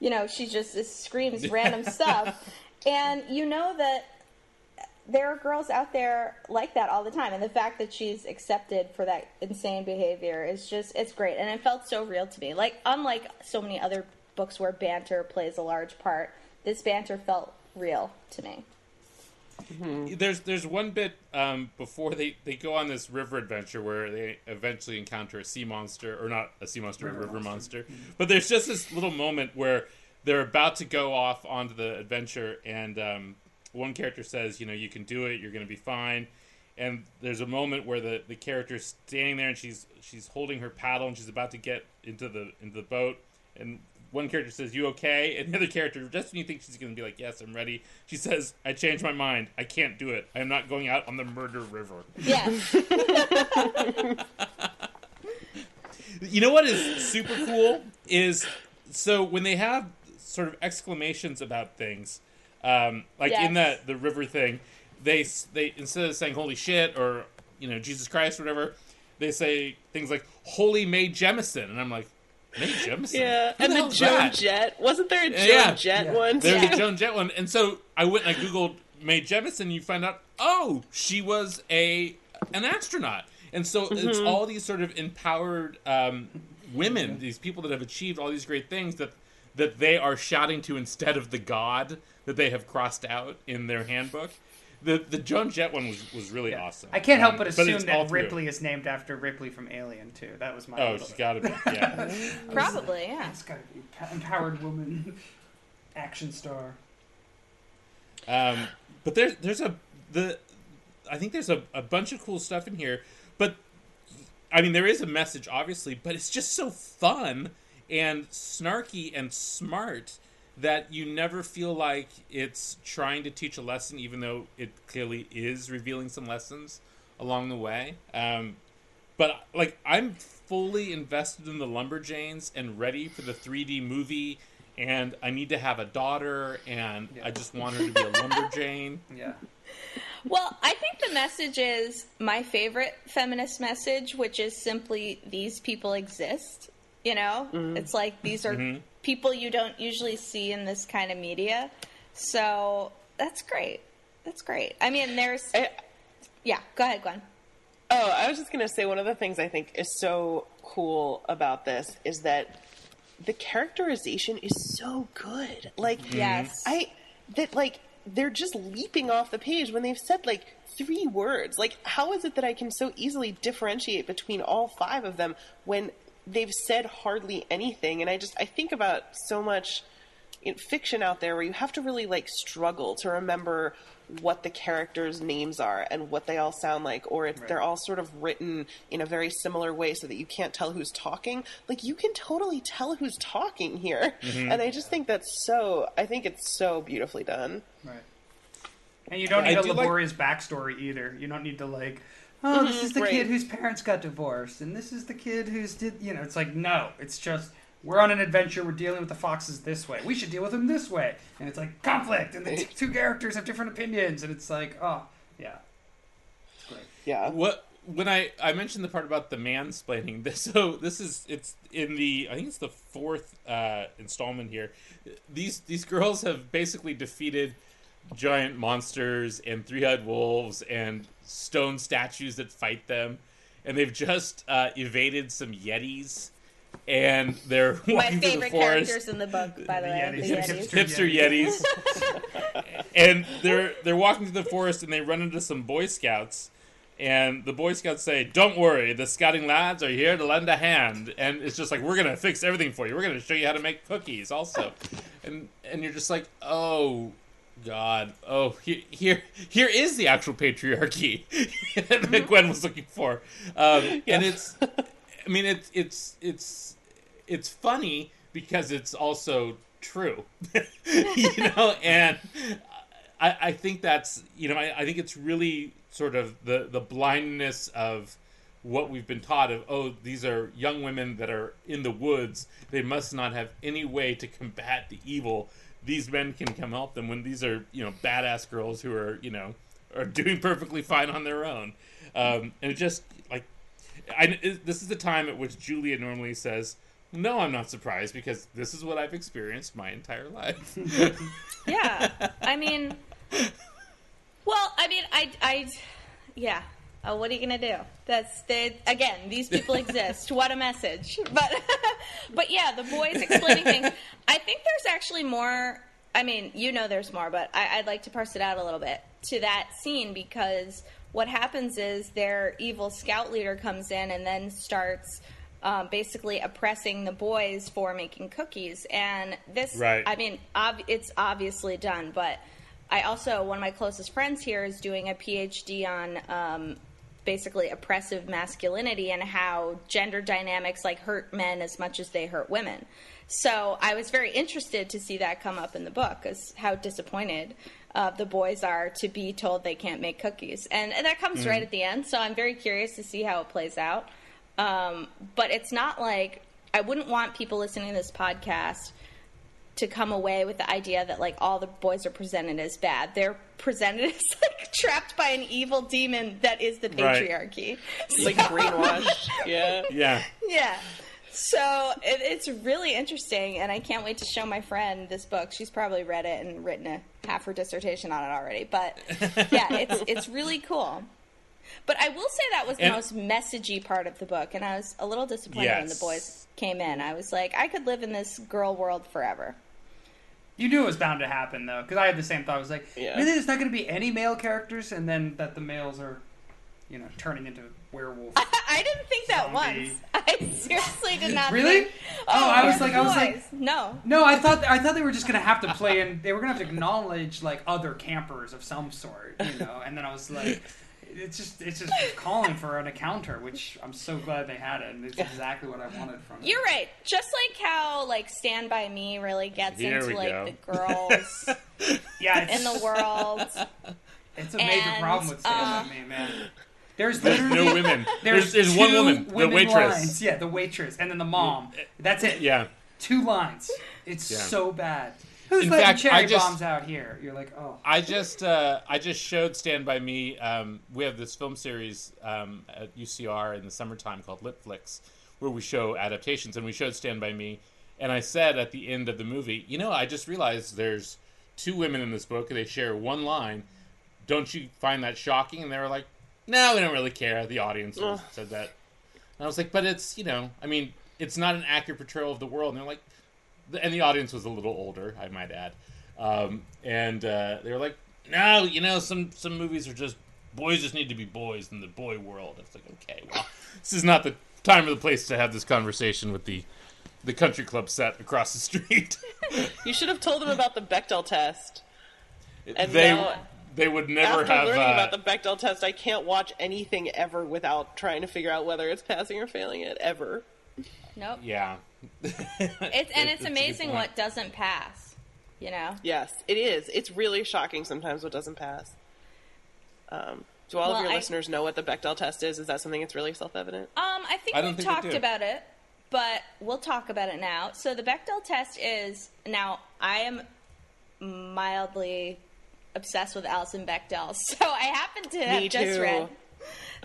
you know she just screams random stuff. And you know that there are girls out there like that all the time. And the fact that she's accepted for that insane behavior is just it's great. And it felt so real to me. Like unlike so many other books where banter plays a large part this banter felt real to me. There's there's one bit um, before they, they go on this river adventure where they eventually encounter a sea monster or not a sea monster, River a river monster. monster. But there's just this little moment where they're about to go off onto the adventure, and um, one character says, "You know, you can do it. You're going to be fine." And there's a moment where the, the character's standing there and she's she's holding her paddle and she's about to get into the into the boat and one character says, "You okay?" And the other character, just when you think she's going to be like, "Yes, I'm ready," she says, "I changed my mind. I can't do it. I am not going out on the murder river." yeah You know what is super cool is so when they have sort of exclamations about things, um, like in that the river thing, they they instead of saying "Holy shit" or you know Jesus Christ or whatever, they say things like "Holy Mae Jemison," and I'm like, Mae Jemison, Yeah, Who and the hell's Joan that? Jett wasn't there a Joan Yeah. Jett Yeah. one? There's Yeah. a Joan Jett one, and so I went and I googled Mae Jemison. You find out, oh, she was a an astronaut, and so it's all these sort of empowered um, women, these people that have achieved all these great things that that they are shouting to instead of the god that they have crossed out in their handbook. the the Joan Jett one was, was really Yeah. awesome. I can't help Um, but assume it's all that. Ripley is named after Ripley from Alien too. That was my. Oh, little- she's got to be. Yeah. Probably, yeah. It's got to be empowered woman, action star. Um, but there's there's a the I think there's a, a bunch of cool stuff in here. But I mean, there is a message, obviously, but it's just so fun and snarky and smart that you never feel like it's trying to teach a lesson, even though it clearly is revealing some lessons along the way. Um, but like, I'm fully invested in the Lumberjanes and ready for the 3D movie. And I need to have a daughter, and I just want her to be a lumberjane. Yeah. Well, I think the message is my favorite feminist message, which is simply these people exist. You know, mm-hmm. it's like these are mm-hmm. people you don't usually see in this kind of media. So that's great. That's great. I mean, there's I, yeah. Go ahead, Gwen. Oh, I was just going to say one of the things I think is so cool about this is that the characterization is so good. Like, mm-hmm. Yes. I that like they're just leaping off the page when they've said like three words. Like, how is it that I can so easily differentiate between all five of them when they've said hardly anything? And I just I think about so much in fiction out there where you have to really like struggle to remember what the characters' names are and what they all sound like, or if they're all sort of written in a very similar way so that you can't tell who's talking. Like you can totally tell who's talking here, mm-hmm. and I just think that's so. I think it's so beautifully done. Right. And you don't need a do like- laborious backstory either. You don't need to like, oh, this is the right. kid whose parents got divorced, and this is the kid who's did. You know, it's like no, it's just we're on an adventure. We're dealing with the foxes this way. We should deal with them this way, and it's like conflict, and the t- two characters have different opinions, and it's like, oh, yeah, it's great. Yeah. What when I I mentioned the part about the mansplaining, this so this is it's in the I think it's the fourth uh, installment here. These these girls have basically defeated giant monsters and three-eyed wolves and stone statues that fight them, and they've just uh, evaded some yetis, and they're My walking through the favorite forest. characters in the book, by the, The way. Yetis, The the Yetis. hipster- hipster yetis, and they're they're walking through the forest and they run into some Boy Scouts, and the Boy Scouts say, "Don't worry, the scouting lads are here to lend a hand." And it's just like we're gonna fix everything for you. We're gonna show you how to make cookies, also, and and you're just like, oh. God, oh, here, here, here is the actual patriarchy that Gwen was looking for, um, and it's, I mean, it's it's it's it's funny because it's also true, you know, and I, I think that's you know I, I think it's really sort of the the blindness of what we've been taught of oh these are young women that are in the woods. They must not have any way to combat the evil these men can come help them when these are you know badass girls who are you know are doing perfectly fine on their own. Um, and it just like I, it- this is the time at which Julia normally says no I'm not surprised because this is what I've experienced my entire life. Yeah, I mean, well, I mean, I, I, yeah. Uh, what are you gonna do? That's they, again. These people exist. what a message! But, but yeah, the boys explaining things. I think there's actually more. I mean, you know, there's more, but I, I'd like to parse it out a little bit to that scene because what happens is their evil scout leader comes in and then starts um, basically oppressing the boys for making cookies. And this, Right. I mean, ob- it's obviously done, but I also, one of my closest friends here is doing a PhD on um, basically oppressive masculinity and how gender dynamics like hurt men as much as they hurt women. So I was very interested to see that come up in the book, as how disappointed uh, the boys are to be told they can't make cookies, and, and that comes right at the end. So I'm very curious to see how it plays out. Um, but it's not like I wouldn't want people listening to this podcast to come away with the idea that like all the boys are presented as bad. They're presented as like trapped by an evil demon that is the Right. patriarchy. Like brainwashed. yeah. yeah Yeah. So it, it's really interesting, and I can't wait to show my friend this book. She's probably read it and written a half her dissertation on it already. But yeah, it's it's really cool. But I will say that was the And- most messagey part of the book, and I was a little disappointed when the boys came in. I was like, I could live in this girl world forever. You knew it was bound to happen though, because I had the same thought. I was like, Yeah. really, there's not going to be any male characters, and then that the males are, you know, turning into werewolves. I didn't think that Zombie. once. I seriously did not. Really? Think, Oh, I oh, was they're like- I was like- no. No, I thought I thought they were just gonna have to play and They were gonna have to acknowledge like other campers of some sort, you know. And then I was like, it's just it's just calling for an encounter, which I'm so glad they had it. And it's exactly what I wanted from it. You're right. Just like how like Stand by Me really gets Here into like go. the girls yeah, in the world. It's a major and, problem with Stand uh, By Me, man. There's There's no women. There's, There's, there's one two woman, the waitress. Lines. Yeah, the waitress, and then the mom. That's it. Yeah. two lines. It's Yeah. so bad. Who's In fact, cherry I just- bombs out here? You're like, oh. I just uh, I just showed Stand by Me. Um, we have this film series um, at UCR in the summertime called Lit Flicks, where we show adaptations, and we showed Stand by Me. And I said at the end of the movie, you know, I just realized there's two women in this book, and they share one line. Don't you find that shocking? And they were like, No, we don't really care. The audience said that. And I was like, But it's you know, I mean, it's not an accurate portrayal of the world. And they're like, and the audience was a little older, I might add. Um, and uh, they were like, "No, you know, some some movies are just boys just need to be boys in the boy world." It's like, okay, well, this is not the time or the place to have this conversation with the the country club set across the street. You should have told them about the Bechdel test. And they now- they would never After have. learning Uh, about the Bechdel test, I can't watch anything ever without trying to figure out whether it's passing or failing it ever. Nope. yeah, It's and it's a good amazing what doesn't pass. You know. Yes, it is. It's really shocking sometimes what doesn't pass. Um, do all Well, of your I- listeners know what the Bechdel test is? Is that something that's really self-evident? Um, I think I don't we've think they talked about it, but we'll talk about it now. So the Bechdel test is now I am mildly obsessed with Alison Bechdel, so I happen to have Me just too. read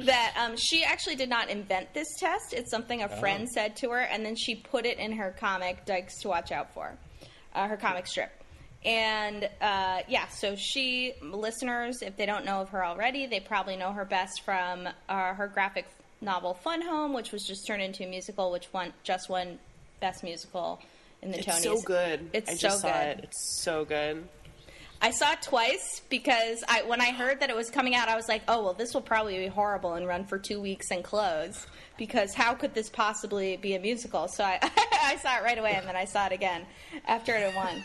that um, she actually did not invent this test. It's something a friend Oh. said to her, and then she put it in her comic Dykes to Watch Out For, uh, her comic strip. And uh, yeah, so she, listeners, if they don't know of her already, they probably know her best from uh, her graphic novel Fun Home, which was just turned into a musical, which won just won Best Musical in the Tony. It's Tonys. so good. It's I so good. it. It's so good. I saw it twice because I when I heard that it was coming out, I was like, "Oh well, this will probably be horrible and run for two weeks and close." Because how could this possibly be a musical? So I, I saw it right away, and then I saw it again after it had won.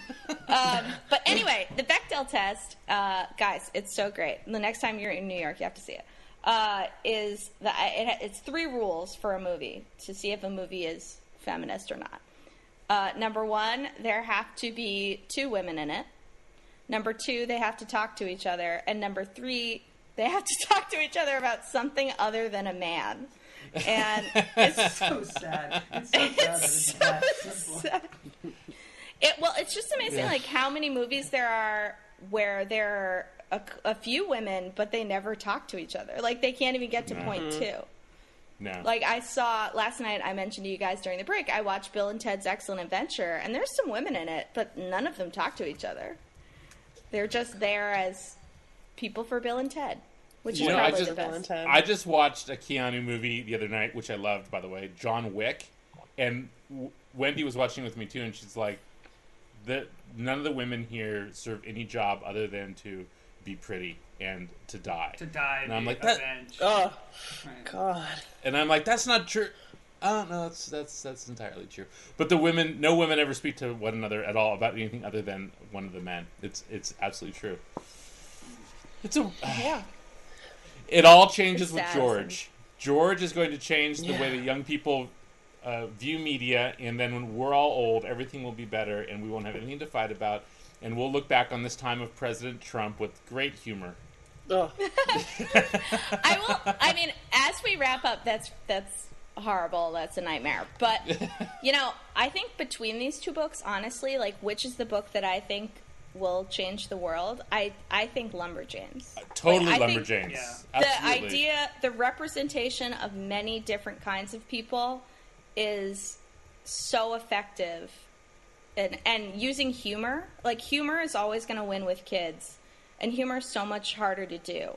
Um, but anyway, the Bechdel test, uh, guys, it's so great. The next time you're in New York, you have to see it. Uh, is that it, it's three rules for a movie to see if a movie is feminist or not. Uh, number one, there have to be two women in it. Number two, they have to talk to each other. And number three, they have to talk to each other about something other than a man. And it's so sad. It's so sad. that it's so that simple. sad. It, well, it's just amazing, Yeah. like how many movies there are where there are a, a few women, but they never talk to each other. Like they can't even get to point mm-hmm. two. no, Like I saw last night, I mentioned to you guys during the break. I watched Bill and Ted's Excellent Adventure, and there's some women in it, but none of them talk to each other. They're just there as people for Bill and Ted, which You is know, I probably just- the best. I just watched a Keanu movie the other night, which I loved, by the way, John Wick, and w- Wendy was watching with me too, and she's like, "the none of the women here serve any job other than to be pretty and to die." To die, And I'm like, that- Oh Right. God. And I'm like, "That's not true." Oh no, that's that's that's entirely true. But the women, no women ever speak to one another at all about anything other than one of the men. It's it's absolutely true. It's a Yeah. It all changes with George. George is going to change the way that young people uh, view media, and then when we're all old, everything will be better, and we won't have anything to fight about, and we'll look back on this time of President Trump with great humor. Ugh. I will. I mean, as we wrap up, that's that's horrible. That's a nightmare. But you know, I think between these two books, honestly, like which is the book that I think will change the world? I I think Lumberjanes. Uh, totally Like, lumberjanes. Yeah. The Absolutely. idea, the representation of many different kinds of people, is so effective. And, and using humor, like humor is always going to win with kids, and humor is so much harder to do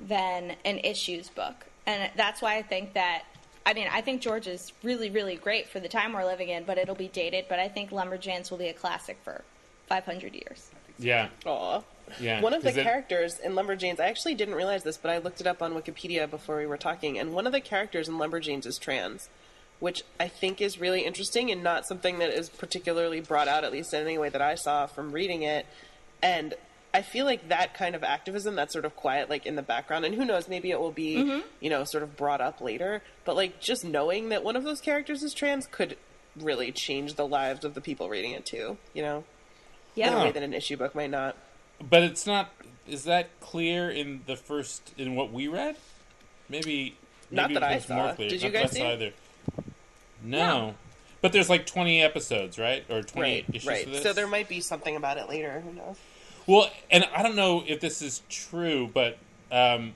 than an issues book. And that's why I think that, I mean, I think George is really, really great for the time we're living in, but it'll be dated. But I think Lumberjanes will be a classic for 500 years. Yeah, Aw. yeah. One of the it- characters in Lumberjanes, I actually didn't realize this, but I looked it up on Wikipedia before we were talking, and one of the characters in Lumberjanes is trans, which I think is really interesting and not something that is particularly brought out, at least in any way that I saw from reading it. And I feel like that kind of activism, that's sort of quiet, like in the background, and who knows, maybe it will be, Mm-hmm. you know, sort of brought up later. But like just knowing that one of those characters is trans could really change the lives of the people reading it too, you know, in a Yeah. way that an issue book might not. But it's not. Is that clear in the first in what we read? Maybe. Not maybe that I it's saw. More clear. Did you Not that guys see? Either. No. But there's like 20 episodes, right? Or 20 Right, issues right. of this. So there might be something about it later. Who knows? Well, and I don't know if this is true, but um,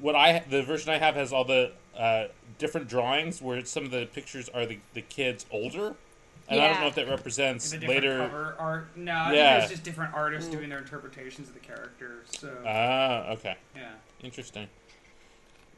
what I the version I have has all the uh, different drawings where some of the pictures are the, the kids older, and I don't know if that represents The different later. cover art. No, I Yeah. think it's just different artists doing their interpretations of the characters. So Ah, okay, yeah. interesting.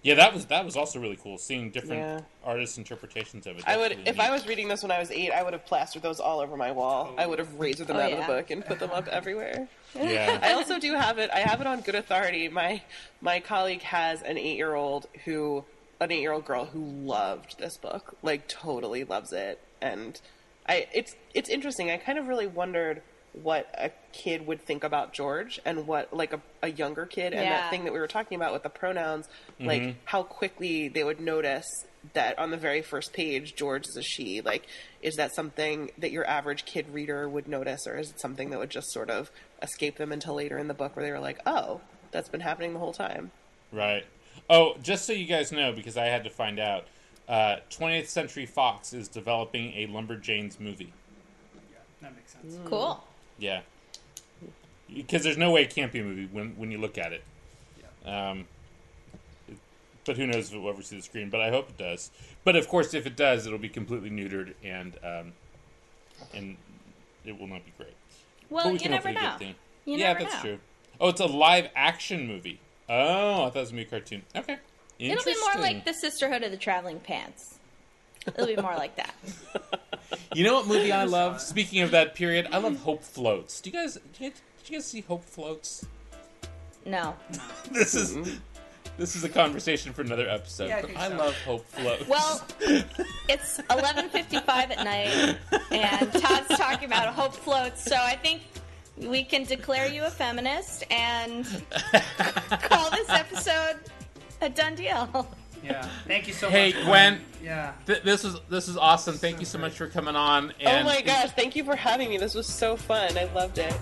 Yeah, that was that was also really cool seeing different Yeah. artists' interpretations of it. I would, really if neat. I was reading this when I was eight, I would have plastered those all over my wall. I would have razored them Oh, out yeah. of the book and put them up everywhere. yeah, I also do have it. I have it on good authority. My my colleague has an eight year old who, an eight year old girl who loved this book, like totally loves it, and I it's it's interesting. I kind of really wondered what a kid would think about George and what like a, a younger kid and Yeah. that thing that we were talking about with the pronouns, like how quickly they would notice that on the very first page George is a she. Like, is that something that your average kid reader would notice, or is it something that would just sort of escape them until later in the book where they were like, oh, that's been happening the whole time? right. Oh, just so you guys know, because I had to find out, uh, 20th Century Fox is developing a Lumberjanes movie. Yeah, that makes sense. Cool. Yeah, because there's no way it can't be a movie when when you look at it. Yeah. Um, but who knows if it will ever see the screen? But I hope it does. But of course, if it does, it'll be completely neutered and um, and it will not be great. Well, but we you can never know. get the- You yeah, never that's know. true. Oh, it's a live action movie. Oh, I thought it was gonna be a cartoon. Okay, It'll be more like the Sisterhood of the Traveling Pants. It'll be more like that. You know what movie I love? Speaking of that period, I love Hope Floats. Do you guys? Did you guys, did you guys see Hope Floats? No. This is this is a conversation for another episode. Yeah, I but think I so. love Hope Floats. Well, it's 11:55 at night, and Tod's talking about hope floats. So I think we can declare you a feminist and call this episode a done deal yeah. Thank you so hey, much. Hey, Gwen. Yeah. Th- this is this is awesome. Thank so you so great. much for coming on. oh my gosh! Thank you for having me. This was so fun. I loved it.